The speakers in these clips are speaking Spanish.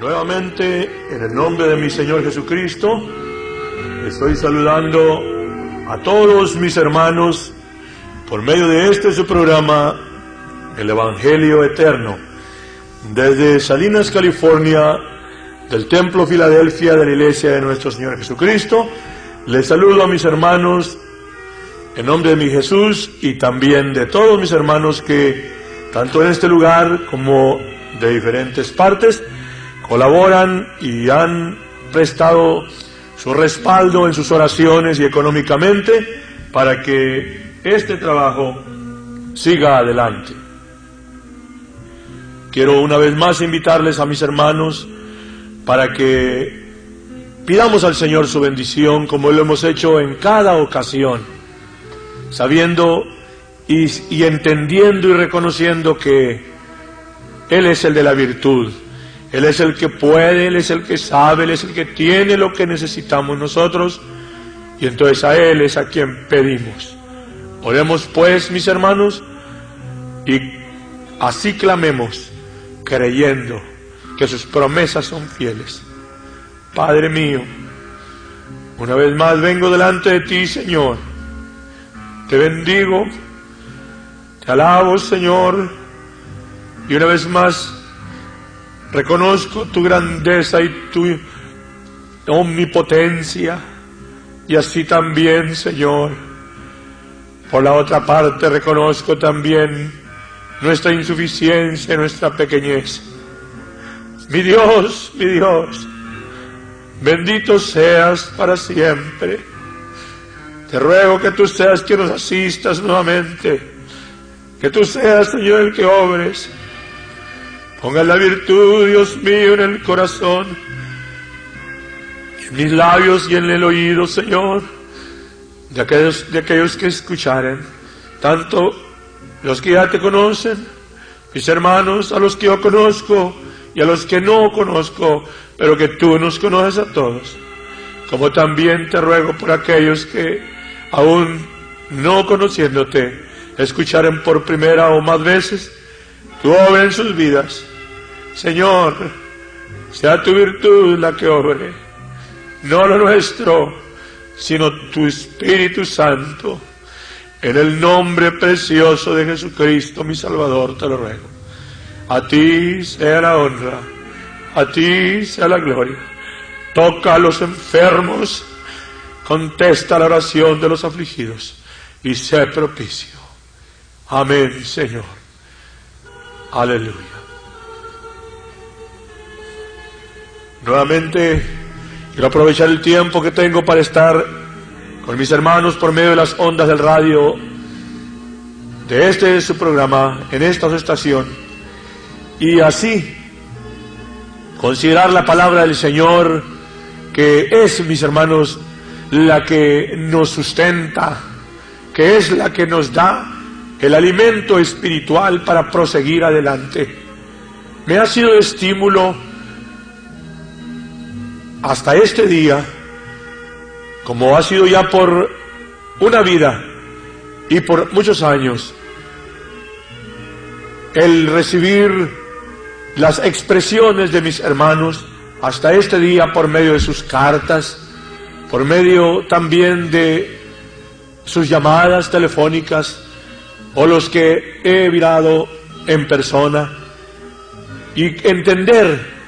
Nuevamente, en el nombre de mi Señor Jesucristo, estoy saludando a todos mis hermanos por medio de este su programa, el Evangelio Eterno, desde Salinas, California, del Templo Filadelfia de la Iglesia de nuestro Señor Jesucristo. Les saludo a mis hermanos en nombre de mi Jesús y también de todos mis hermanos que, tanto en este lugar como de diferentes partes, colaboran y han prestado su respaldo en sus oraciones y económicamente para que este trabajo siga adelante. Quiero una vez más invitarles a mis hermanos para que pidamos al Señor su bendición como lo hemos hecho en cada ocasión, sabiendo y, entendiendo y reconociendo que Él es el de la virtud él es el que puede, Él es el que sabe, Él es el que tiene lo que necesitamos nosotros. Y entonces a Él es a quien pedimos. Oremos pues, mis hermanos, y así clamemos, creyendo que sus promesas son fieles. Padre mío, una vez más vengo delante de ti, Señor. Te bendigo, te alabo, Señor, y una vez más Reconozco tu grandeza y tu omnipotencia. Y así también, Señor, por la otra parte reconozco también nuestra insuficiencia, nuestra pequeñez. Mi Dios, mi Dios, bendito seas para siempre. Te ruego que tú seas quien nos asistas nuevamente, que tú seas, Señor, el que obres Ponga la virtud, Dios mío, en el corazón, en mis labios y en el oído, Señor, de aquellos, de aquellos que escucharen, tanto los que ya te conocen, mis hermanos, a los que yo conozco y a los que no conozco, pero que tú nos conoces a todos. Como también te ruego por aquellos que aún no conociéndote, escucharen por primera o más veces tu obra en sus vidas Señor, sea tu virtud la que obre, no lo nuestro, sino tu Espíritu Santo. En el nombre precioso de Jesucristo, mi Salvador, te lo ruego. A ti sea la honra, a ti sea la gloria. Toca a los enfermos, contesta la oración de los afligidos y sé propicio. Amén, Señor. Aleluya. Nuevamente quiero aprovechar el tiempo que tengo para estar con mis hermanos por medio de las ondas del radio de este su programa, en esta su estación, y así considerar la palabra del Señor, que es, mis hermanos, la que nos sustenta, que es la que nos da el alimento espiritual para proseguir adelante. Me ha sido estímulo hasta este día, como ha sido ya por una vida y por muchos años, el recibir las expresiones de mis hermanos hasta este día por medio de sus cartas, por medio también de sus llamadas telefónicas o los que he mirado en persona y entender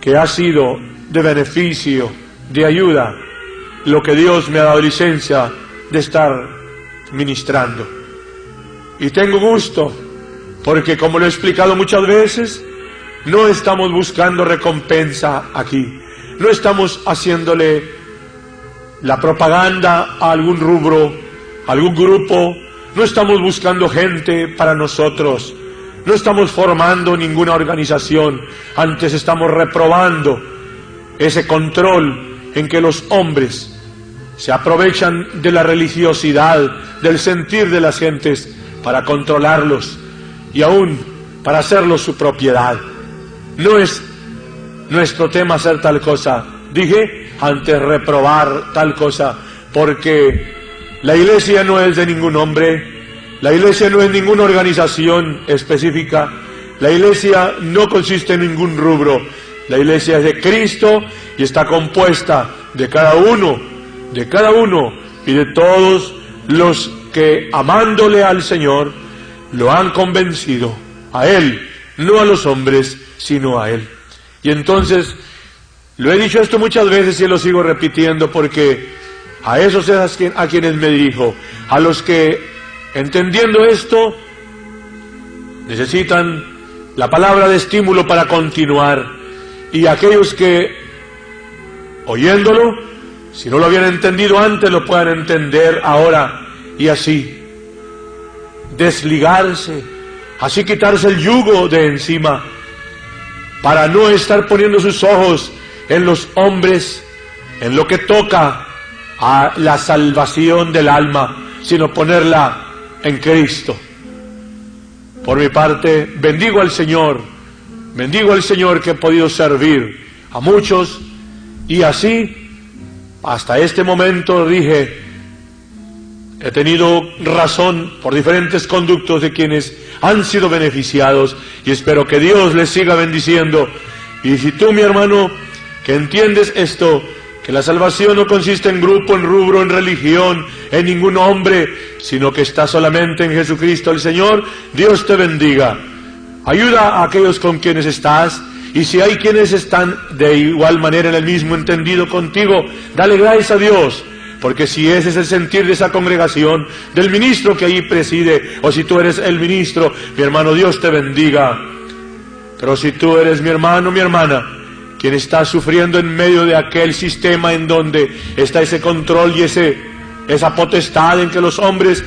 que ha sido de beneficio, de ayuda, lo que Dios me ha dado licencia de estar ministrando. Y tengo gusto, porque como lo he explicado muchas veces, no estamos buscando recompensa aquí, no estamos haciéndole la propaganda a algún rubro, algún grupo, no estamos buscando gente para nosotros, no estamos formando ninguna organización, antes estamos reprobando ese control en que los hombres se aprovechan de la religiosidad, del sentir de las gentes para controlarlos y aún para hacerlos su propiedad. No es nuestro tema hacer tal cosa. Dije antes reprobar tal cosa, porque la iglesia no es de ningún hombre, la iglesia no es ninguna organización específica, la iglesia no consiste en ningún rubro, La iglesia es de Cristo y está compuesta de cada uno, de cada uno y de todos los que amándole al Señor lo han convencido a Él, no a los hombres, sino a Él. Y entonces, lo he dicho esto muchas veces y lo sigo repitiendo porque a esos es a quienes me dirijo, a los que, entendiendo esto, necesitan la palabra de estímulo para continuar y aquellos que, oyéndolo, si no lo habían entendido antes, lo puedan entender ahora y así desligarse, así quitarse el yugo de encima, para no estar poniendo sus ojos en los hombres, en lo que toca a la salvación del alma, sino ponerla en Cristo. Por mi parte, bendigo al Señor, bendigo al Señor que he podido servir a muchos y así, hasta este momento dije, he tenido razón por diferentes conductos de quienes han sido beneficiados y espero que Dios les siga bendiciendo. Y si tú, mi hermano, que entiendes esto, que la salvación no consiste en grupo, en rubro, en religión, en ningún hombre, sino que está solamente en Jesucristo el Señor. Dios te bendiga. Ayuda a aquellos con quienes estás. Y si hay quienes están de igual manera en el mismo entendido contigo, dale gracias a Dios. Porque si ese es el sentir de esa congregación, del ministro que allí preside, o si tú eres el ministro, mi hermano, Dios te bendiga. Pero si tú eres mi hermano, mi hermana, quien está sufriendo en medio de aquel sistema en donde está ese control y ese, esa potestad en que los hombres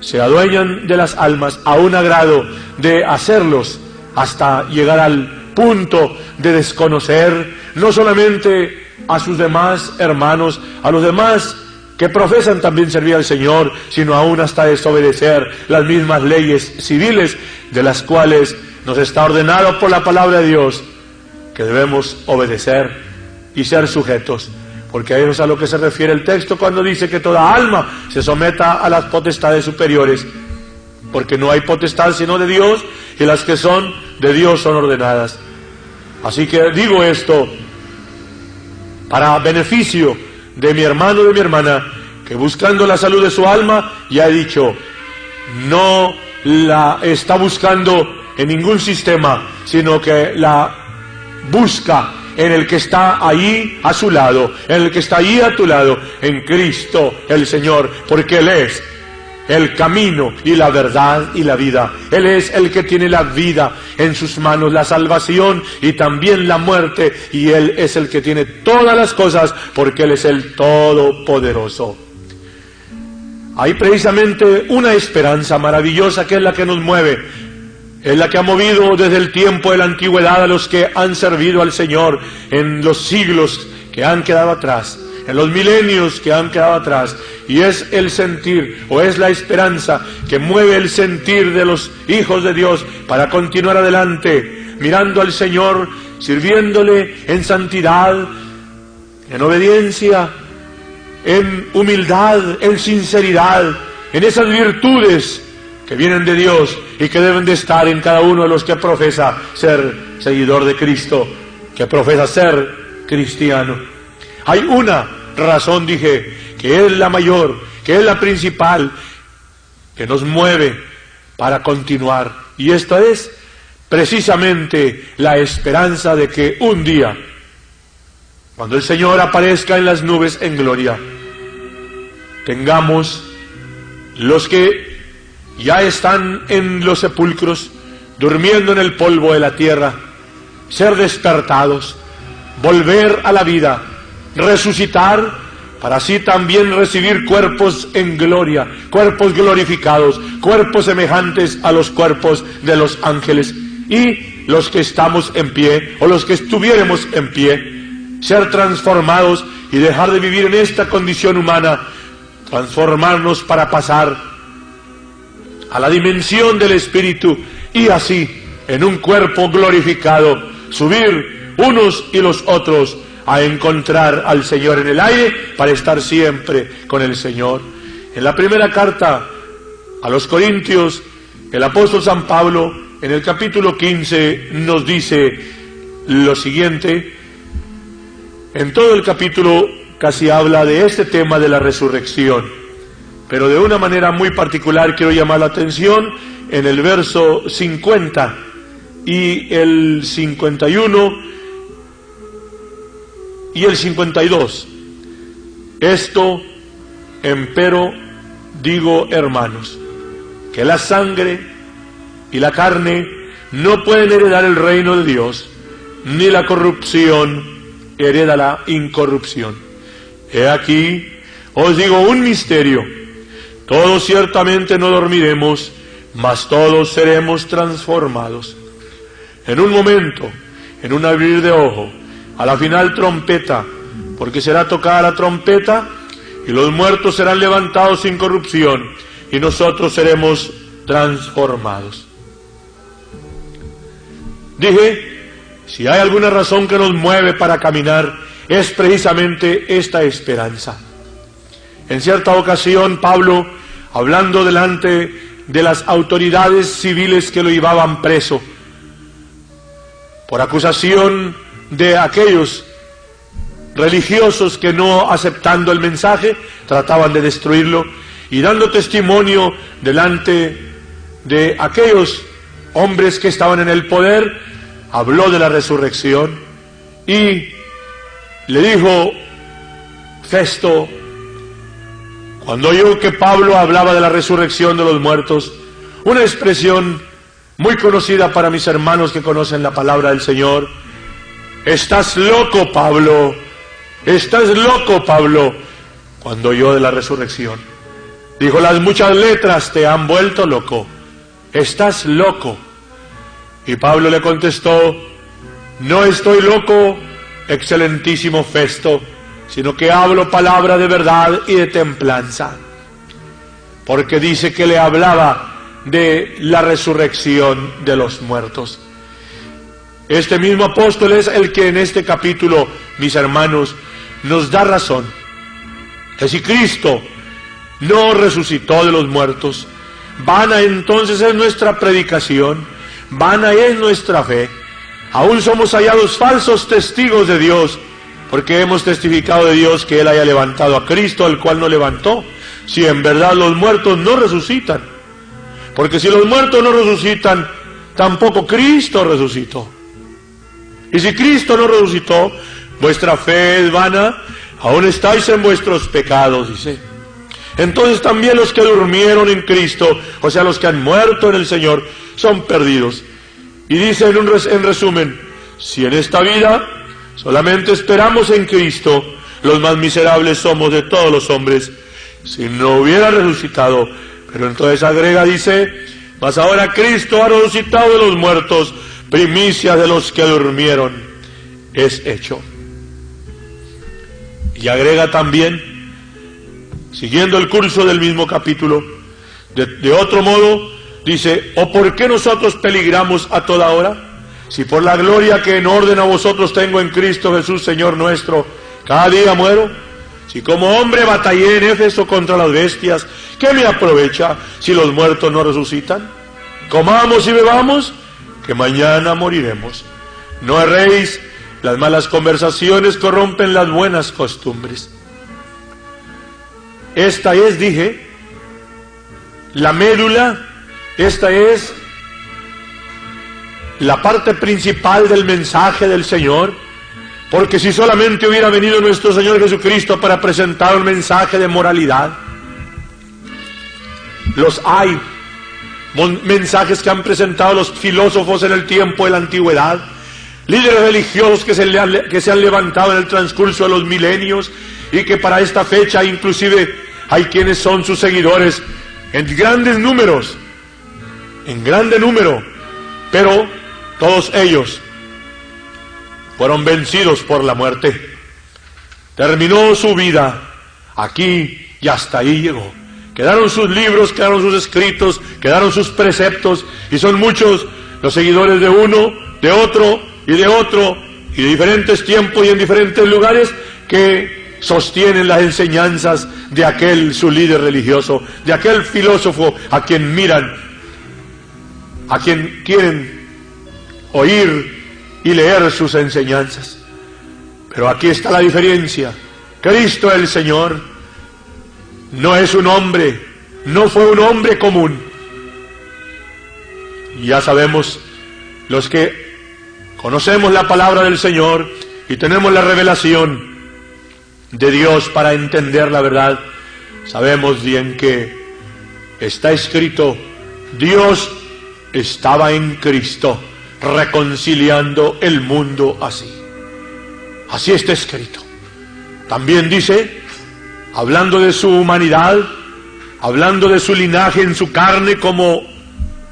se adueñan de las almas a un agrado de hacerlos hasta llegar al punto de desconocer no solamente a sus demás hermanos, a los demás que profesan también servir al Señor, sino aún hasta desobedecer las mismas leyes civiles de las cuales nos está ordenado por la palabra de Dios que debemos obedecer y ser sujetos. Porque a eso es a lo que se refiere el texto cuando dice que toda alma se someta a las potestades superiores. Porque no hay potestad sino de Dios y las que son de Dios son ordenadas. Así que digo esto para beneficio de mi hermano de mi hermana, que buscando la salud de su alma, ya he dicho, no la está buscando en ningún sistema, sino que la busca en el que está ahí a su lado, en el que está ahí a tu lado, en Cristo el Señor, porque Él es el camino y la verdad y la vida. Él es el que tiene la vida en sus manos, la salvación y también la muerte, y Él es el que tiene todas las cosas, porque Él es el Todopoderoso. Hay precisamente una esperanza maravillosa que es la que nos mueve es la que ha movido desde el tiempo de la antigüedad a los que han servido al Señor en los siglos que han quedado atrás, en los milenios que han quedado atrás. Y es el sentir o es la esperanza que mueve el sentir de los hijos de Dios para continuar adelante, mirando al Señor, sirviéndole en santidad, en obediencia, en humildad, en sinceridad, en esas virtudes que vienen de Dios y que deben de estar en cada uno de los que profesa ser seguidor de Cristo, que profesa ser cristiano. Hay una razón, dije, que es la mayor, que es la principal, que nos mueve para continuar. Y esta es precisamente la esperanza de que un día, cuando el Señor aparezca en las nubes en gloria, tengamos los que ya están en los sepulcros, durmiendo en el polvo de la tierra, ser despertados, volver a la vida, resucitar, para así también recibir cuerpos en gloria, cuerpos glorificados, cuerpos semejantes a los cuerpos de los ángeles. Y los que estamos en pie, o los que estuviéramos en pie, ser transformados y dejar de vivir en esta condición humana, transformarnos para pasar a la dimensión del Espíritu y así, en un cuerpo glorificado, subir unos y los otros a encontrar al Señor en el aire para estar siempre con el Señor. En la primera carta a los Corintios, el apóstol San Pablo, en el capítulo 15, nos dice lo siguiente. En todo el capítulo casi habla de este tema de la resurrección, pero de una manera muy particular quiero llamar la atención en el verso 50 y el 51 y el 52. Esto, empero, digo hermanos, que la sangre y la carne no pueden heredar el reino de Dios, ni la corrupción hereda la incorrupción. He aquí, os digo un misterio, todos ciertamente no dormiremos, mas todos seremos transformados. En un momento, en un abrir de ojo, a la final trompeta, porque será tocada la trompeta y los muertos serán levantados sin corrupción y nosotros seremos transformados. Dije, si hay alguna razón que nos mueve para caminar, es precisamente esta esperanza. En cierta ocasión, Pablo, hablando delante de las autoridades civiles que lo llevaban preso, por acusación de aquellos religiosos que no aceptando el mensaje trataban de destruirlo y dando testimonio delante de aquellos hombres que estaban en el poder, habló de la resurrección y le dijo Festo, cuando oyó que Pablo hablaba de la resurrección de los muertos, una expresión muy conocida para mis hermanos que conocen la palabra del Señor, estás loco Pablo, estás loco Pablo, cuando oyó de la resurrección. Dijo, las muchas letras te han vuelto loco, estás loco. Y Pablo le contestó, no estoy loco, excelentísimo Festo, sino que hablo palabra de verdad y de templanza. Porque dice que le hablaba de la resurrección de los muertos. Este mismo apóstol es el que en este capítulo, mis hermanos, nos da razón. Que si Cristo no resucitó de los muertos, vana entonces es nuestra predicación, vana es nuestra fe. Aún somos hallados falsos testigos de Dios porque hemos testificado de Dios que Él haya levantado a Cristo, al cual no levantó, si en verdad los muertos no resucitan. Porque si los muertos no resucitan, tampoco Cristo resucitó. Y si Cristo no resucitó, vuestra fe es vana, aún estáis en vuestros pecados, dice. Entonces también los que durmieron en Cristo, o sea, los que han muerto en el Señor, son perdidos. Y dice en, en resumen, si en esta vida Solamente esperamos en Cristo, los más miserables somos de todos los hombres, si no hubiera resucitado. Pero entonces agrega, dice, mas ahora Cristo ha resucitado de los muertos, primicia de los que durmieron, es hecho. Y agrega también, siguiendo el curso del mismo capítulo, de, de otro modo, dice, ¿o por qué nosotros peligramos a toda hora? Si por la gloria que en orden a vosotros tengo en Cristo Jesús, Señor nuestro, cada día muero, si como hombre batallé en Éfeso contra las bestias, ¿qué me aprovecha si los muertos no resucitan? Comamos y bebamos, que mañana moriremos. No erréis, las malas conversaciones corrompen las buenas costumbres. Esta es, dije, la médula, esta es la parte principal del mensaje del Señor, porque si solamente hubiera venido nuestro Señor Jesucristo para presentar un mensaje de moralidad, los hay mensajes que han presentado los filósofos en el tiempo de la antigüedad, líderes religiosos que se, que se han levantado en el transcurso de los milenios y que para esta fecha inclusive hay quienes son sus seguidores en grandes números, en grande número, pero todos ellos fueron vencidos por la muerte. Terminó su vida aquí y hasta ahí llegó. Quedaron sus libros, quedaron sus escritos, quedaron sus preceptos y son muchos los seguidores de uno, de otro y de otro y de diferentes tiempos y en diferentes lugares que sostienen las enseñanzas de aquel su líder religioso, de aquel filósofo a quien miran, a quien quieren oír y leer sus enseñanzas. Pero aquí está la diferencia. Cristo el Señor no es un hombre, no fue un hombre común. Ya sabemos, los que conocemos la palabra del Señor y tenemos la revelación de Dios para entender la verdad, sabemos bien que está escrito, Dios estaba en Cristo reconciliando el mundo así. Así está escrito. También dice, hablando de su humanidad, hablando de su linaje en su carne como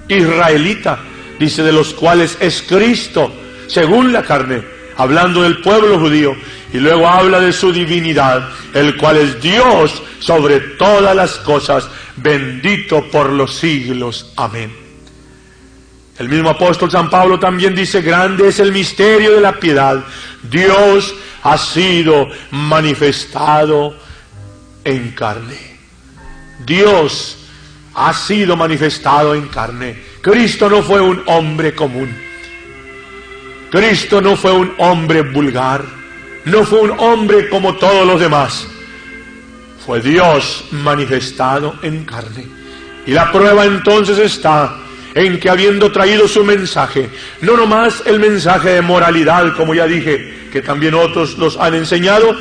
israelita, dice de los cuales es Cristo, según la carne, hablando del pueblo judío, y luego habla de su divinidad, el cual es Dios sobre todas las cosas, bendito por los siglos. Amén. El mismo apóstol San Pablo también dice, grande es el misterio de la piedad. Dios ha sido manifestado en carne. Dios ha sido manifestado en carne. Cristo no fue un hombre común. Cristo no fue un hombre vulgar. No fue un hombre como todos los demás. Fue Dios manifestado en carne. Y la prueba entonces está en que habiendo traído su mensaje, no nomás el mensaje de moralidad, como ya dije, que también otros los han enseñado,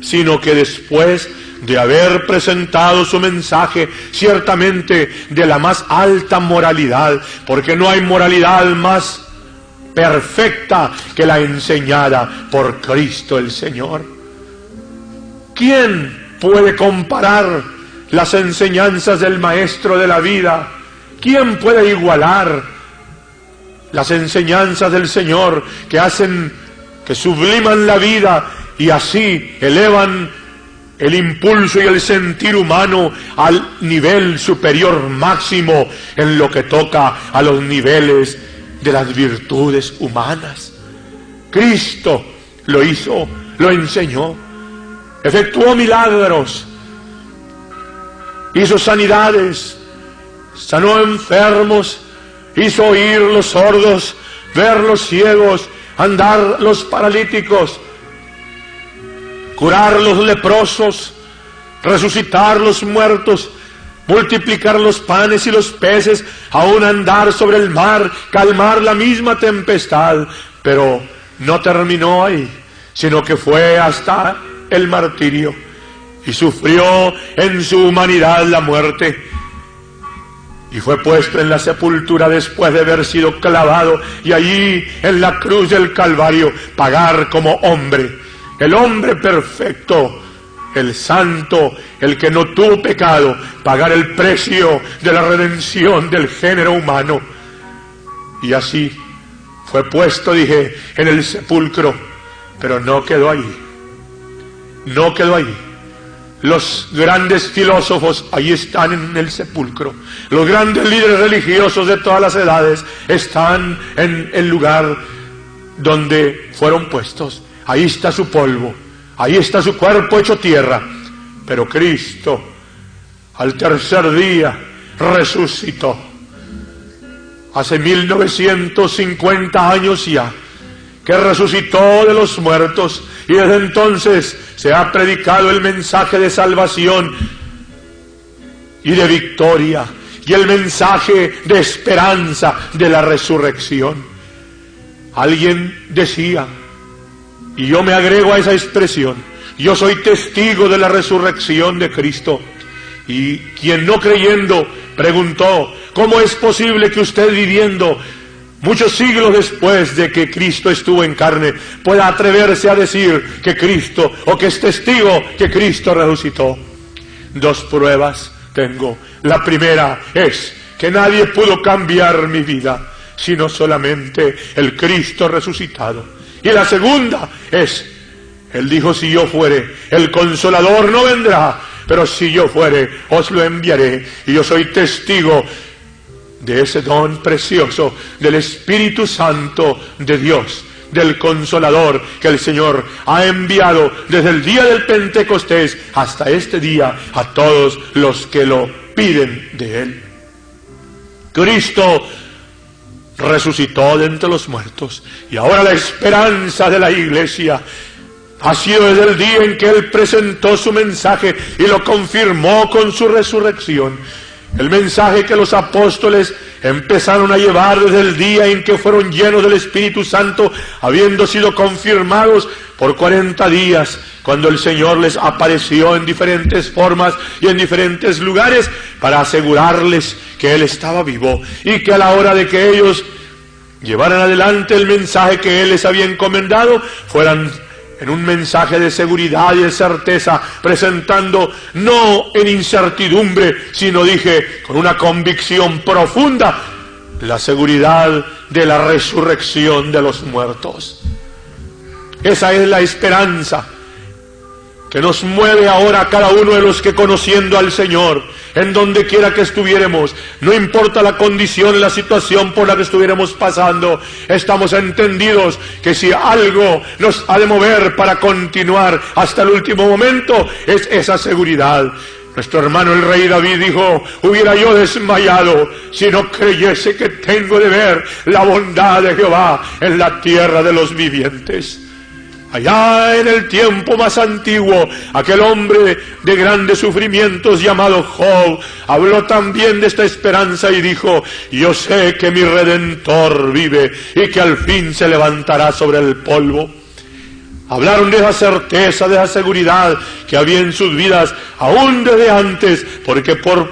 sino que después de haber presentado su mensaje ciertamente de la más alta moralidad, porque no hay moralidad más perfecta que la enseñada por Cristo el Señor. ¿Quién puede comparar las enseñanzas del Maestro de la vida? ¿Quién puede igualar las enseñanzas del Señor que hacen, que subliman la vida y así elevan el impulso y el sentir humano al nivel superior máximo en lo que toca a los niveles de las virtudes humanas. Cristo lo hizo, lo enseñó, efectuó milagros, hizo sanidades, sanó enfermos, hizo oír los sordos, ver los ciegos, andar los paralíticos, curar los leprosos, resucitar los muertos, multiplicar los panes y los peces, aún andar sobre el mar, calmar la misma tempestad. Pero no terminó ahí, sino que fue hasta el martirio y sufrió en su humanidad la muerte y fue puesto en la sepultura después de haber sido clavado y allí en la cruz del Calvario pagar como hombre, el hombre perfecto, el santo, el que no tuvo pecado, pagar el precio de la redención del género humano. Y así fue puesto, dije, en el sepulcro, pero no quedó ahí, no quedó ahí los grandes filósofos ahí están en el sepulcro. Los grandes líderes religiosos de todas las edades están en el lugar donde fueron puestos. Ahí está su polvo, ahí está su cuerpo hecho tierra. Pero Cristo al tercer día resucitó. Hace 1950 años ya, que resucitó de los muertos y desde entonces se ha predicado el mensaje de salvación y de victoria y el mensaje de esperanza de la resurrección. Alguien decía, y yo me agrego a esa expresión, yo soy testigo de la resurrección de Cristo. Y quien no creyendo preguntó, ¿cómo es posible que usted viviendo muchos siglos después de que Cristo estuvo en carne, pueda atreverse a decir que Cristo, o que es testigo que Cristo resucitó. Dos pruebas tengo. La primera es que nadie pudo cambiar mi vida, sino solamente el Cristo resucitado. Y la segunda es, Él dijo, si yo fuere, el consolador no vendrá, pero si yo fuere, os lo enviaré. Y yo soy testigo de ese don precioso del Espíritu Santo de Dios, del Consolador que el Señor ha enviado desde el día del Pentecostés hasta este día a todos los que lo piden de Él. Cristo resucitó de entre los muertos. Y ahora la esperanza de la iglesia ha sido desde el día en que Él presentó su mensaje y lo confirmó con su resurrección. El mensaje que los apóstoles empezaron a llevar desde el día en que fueron llenos del Espíritu Santo, habiendo sido confirmados por 40 días, cuando el Señor les apareció en diferentes formas y en diferentes lugares para asegurarles que Él estaba vivo y que a la hora de que ellos llevaran adelante el mensaje que Él les había encomendado, fueran en un mensaje de seguridad y de certeza, presentando no en incertidumbre, sino dije con una convicción profunda la seguridad de la resurrección de los muertos. Esa es la esperanza que nos mueve ahora cada uno de los que conociendo al Señor, en donde quiera que estuviéramos, no importa la condición, la situación por la que estuviéramos pasando, estamos entendidos que si algo nos ha de mover para continuar hasta el último momento, es esa seguridad. Nuestro hermano el rey David dijo, hubiera yo desmayado si no creyese que tengo de ver la bondad de Jehová en la tierra de los vivientes. Allá en el tiempo más antiguo, aquel hombre de grandes sufrimientos llamado Job habló también de esta esperanza y dijo, yo sé que mi redentor vive y que al fin se levantará sobre el polvo. Hablaron de esa certeza, de esa seguridad que había en sus vidas, aún desde antes, porque por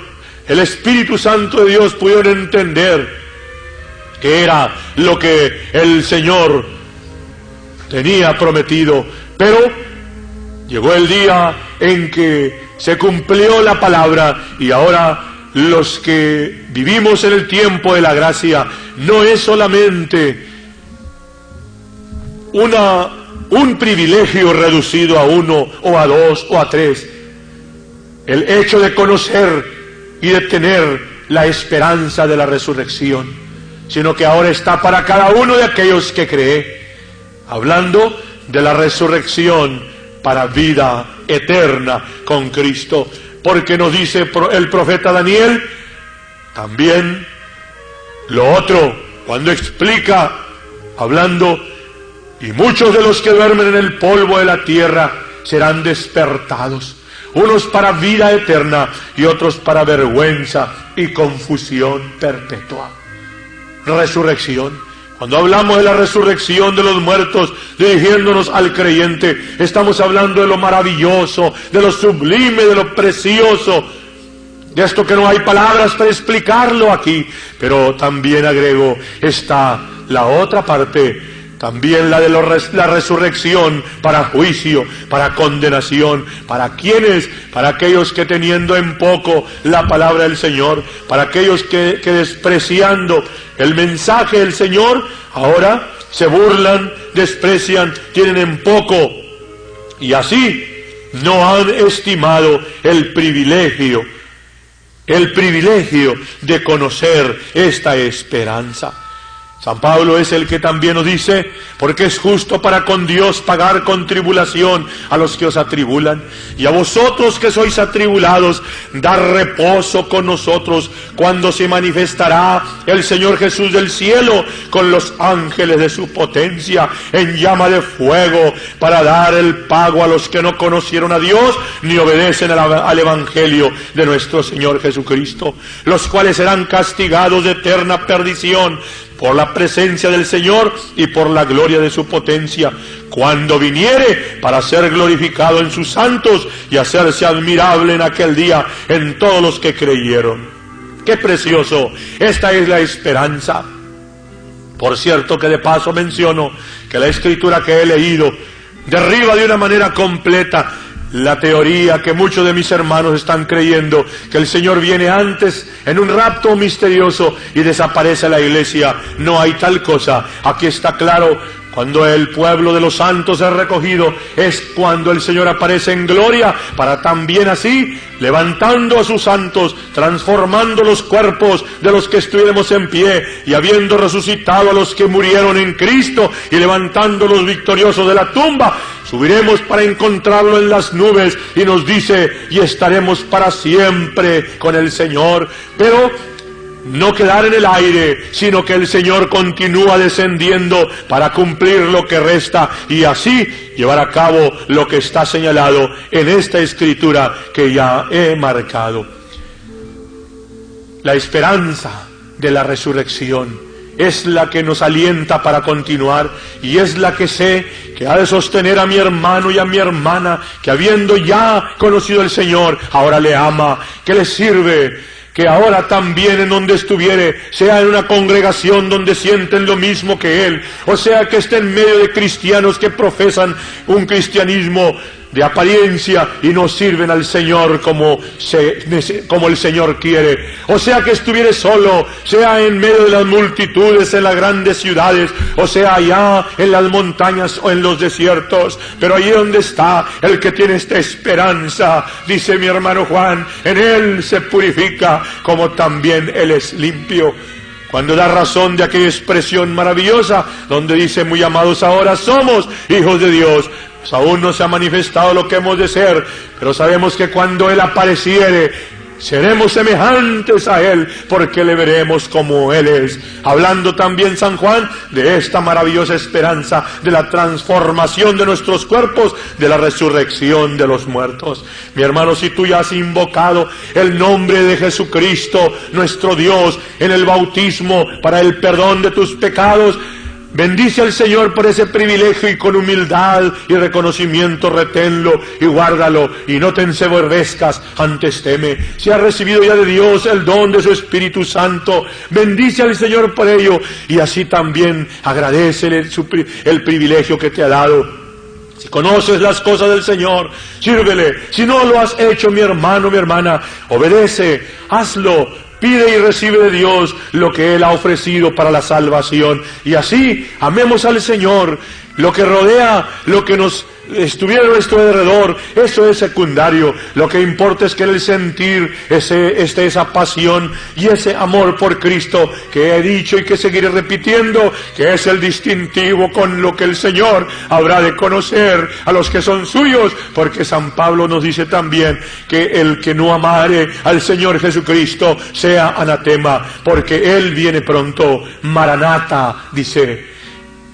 el Espíritu Santo de Dios pudieron entender que era lo que el Señor tenía prometido. Pero llegó el día en que se cumplió la palabra y ahora los que vivimos en el tiempo de la gracia no es solamente una, un privilegio reducido a uno o a dos o a tres. El hecho de conocer y de tener la esperanza de la resurrección, sino que ahora está para cada uno de aquellos que cree hablando de la resurrección para vida eterna con Cristo. Porque nos dice el profeta Daniel, también lo otro, cuando explica, hablando, y muchos de los que duermen en el polvo de la tierra serán despertados, unos para vida eterna y otros para vergüenza y confusión perpetua. Resurrección. Cuando hablamos de la resurrección de los muertos, dirigiéndonos al creyente, estamos hablando de lo maravilloso, de lo sublime, de lo precioso, de esto que no hay palabras para explicarlo aquí. Pero también agrego, está la otra parte también la de la resurrección para juicio, para condenación. ¿Para quienes, Para aquellos que teniendo en poco la palabra del Señor, para aquellos que, que despreciando el mensaje del Señor, ahora se burlan, desprecian, tienen en poco. Y así no han estimado el privilegio, el privilegio de conocer esta esperanza. San Pablo es el que también nos dice, porque es justo para con Dios pagar con tribulación a los que os atribulan, y a vosotros que sois atribulados, dar reposo con nosotros cuando se manifestará el Señor Jesús del cielo con los ángeles de su potencia en llama de fuego para dar el pago a los que no conocieron a Dios ni obedecen al Evangelio de nuestro Señor Jesucristo, los cuales serán castigados de eterna perdición por la presencia del Señor y por la gloria de su potencia, cuando viniere para ser glorificado en sus santos y hacerse admirable en aquel día en todos los que creyeron. Qué precioso, esta es la esperanza. Por cierto que de paso menciono que la escritura que he leído derriba de una manera completa la teoría que muchos de mis hermanos están creyendo, que el Señor viene antes en un rapto misterioso y desaparece la iglesia. No hay tal cosa. Aquí está claro cuando el pueblo de los santos es recogido, es cuando el Señor aparece en gloria para también así, levantando a sus santos, transformando los cuerpos de los que estuviéramos en pie y habiendo resucitado a los que murieron en Cristo y levantándolos victoriosos de la tumba, subiremos para encontrarlo en las nubes y nos dice, y estaremos para siempre con el Señor. Pero no quedar en el aire, sino que el Señor continúa descendiendo para cumplir lo que resta y así llevar a cabo lo que está señalado en esta escritura que ya he marcado. La esperanza de la resurrección es la que nos alienta para continuar y es la que sé que ha de sostener a mi hermano y a mi hermana que habiendo ya conocido al Señor, ahora le ama, que le sirve, que ahora también en donde estuviere, sea en una congregación donde sienten lo mismo que Él, o sea que esté en medio de cristianos que profesan un cristianismo de apariencia y no sirven al Señor como, como el Señor quiere. O sea que estuviere solo, sea en medio de las multitudes en las grandes ciudades, o sea allá en las montañas o en los desiertos. Pero allí donde está el que tiene esta esperanza, dice mi hermano Juan, en él se purifica como también él es limpio. Cuando da razón de aquella expresión maravillosa, donde dice, muy amados ahora somos hijos de Dios, pues aún no se ha manifestado lo que hemos de ser, pero sabemos que cuando Él apareciere, seremos semejantes a Él, porque le veremos como Él es. Hablando también San Juan de esta maravillosa esperanza, de la transformación de nuestros cuerpos, de la resurrección de los muertos. Mi hermano, si tú ya has invocado el nombre de Jesucristo, nuestro Dios, en el bautismo para el perdón de tus pecados, Bendice al Señor por ese privilegio y con humildad y reconocimiento reténlo y guárdalo y no te enseborrezcas antes teme. Si has recibido ya de Dios el don de su Espíritu Santo, bendice al Señor por ello y así también agradecele el privilegio que te ha dado. Si conoces las cosas del Señor, sírvele. Si no lo has hecho, mi hermano, mi hermana, obedece, hazlo, Pide y recibe de Dios lo que Él ha ofrecido para la salvación. Y así amemos al Señor. Lo que rodea, lo que nos estuviera a nuestro alrededor, eso es secundario. Lo que importa es que el sentir ese, este, esa pasión y ese amor por Cristo que he dicho y que seguiré repitiendo, que es el distintivo con lo que el Señor habrá de conocer a los que son suyos, porque San Pablo nos dice también que el que no amare al Señor Jesucristo sea anatema, porque Él viene pronto. Maranata, dice,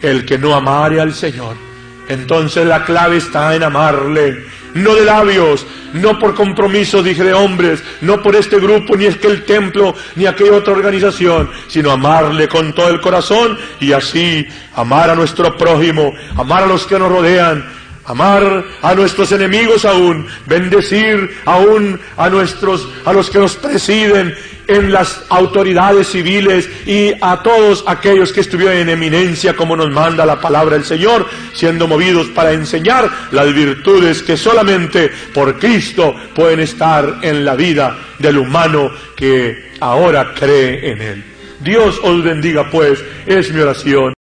el que no amare al Señor entonces la clave está en amarle, no de labios, no por compromiso, dije, de hombres, no por este grupo, ni es que el templo, ni aquella otra organización, sino amarle con todo el corazón y así amar a nuestro prójimo, amar a los que nos rodean, amar a nuestros enemigos aún, bendecir aún a nuestros, a los que nos presiden en las autoridades civiles y a todos aquellos que estuvieron en eminencia, como nos manda la palabra del Señor, siendo movidos para enseñar las virtudes que solamente por Cristo pueden estar en la vida del humano que ahora cree en Él. Dios os bendiga pues, es mi oración.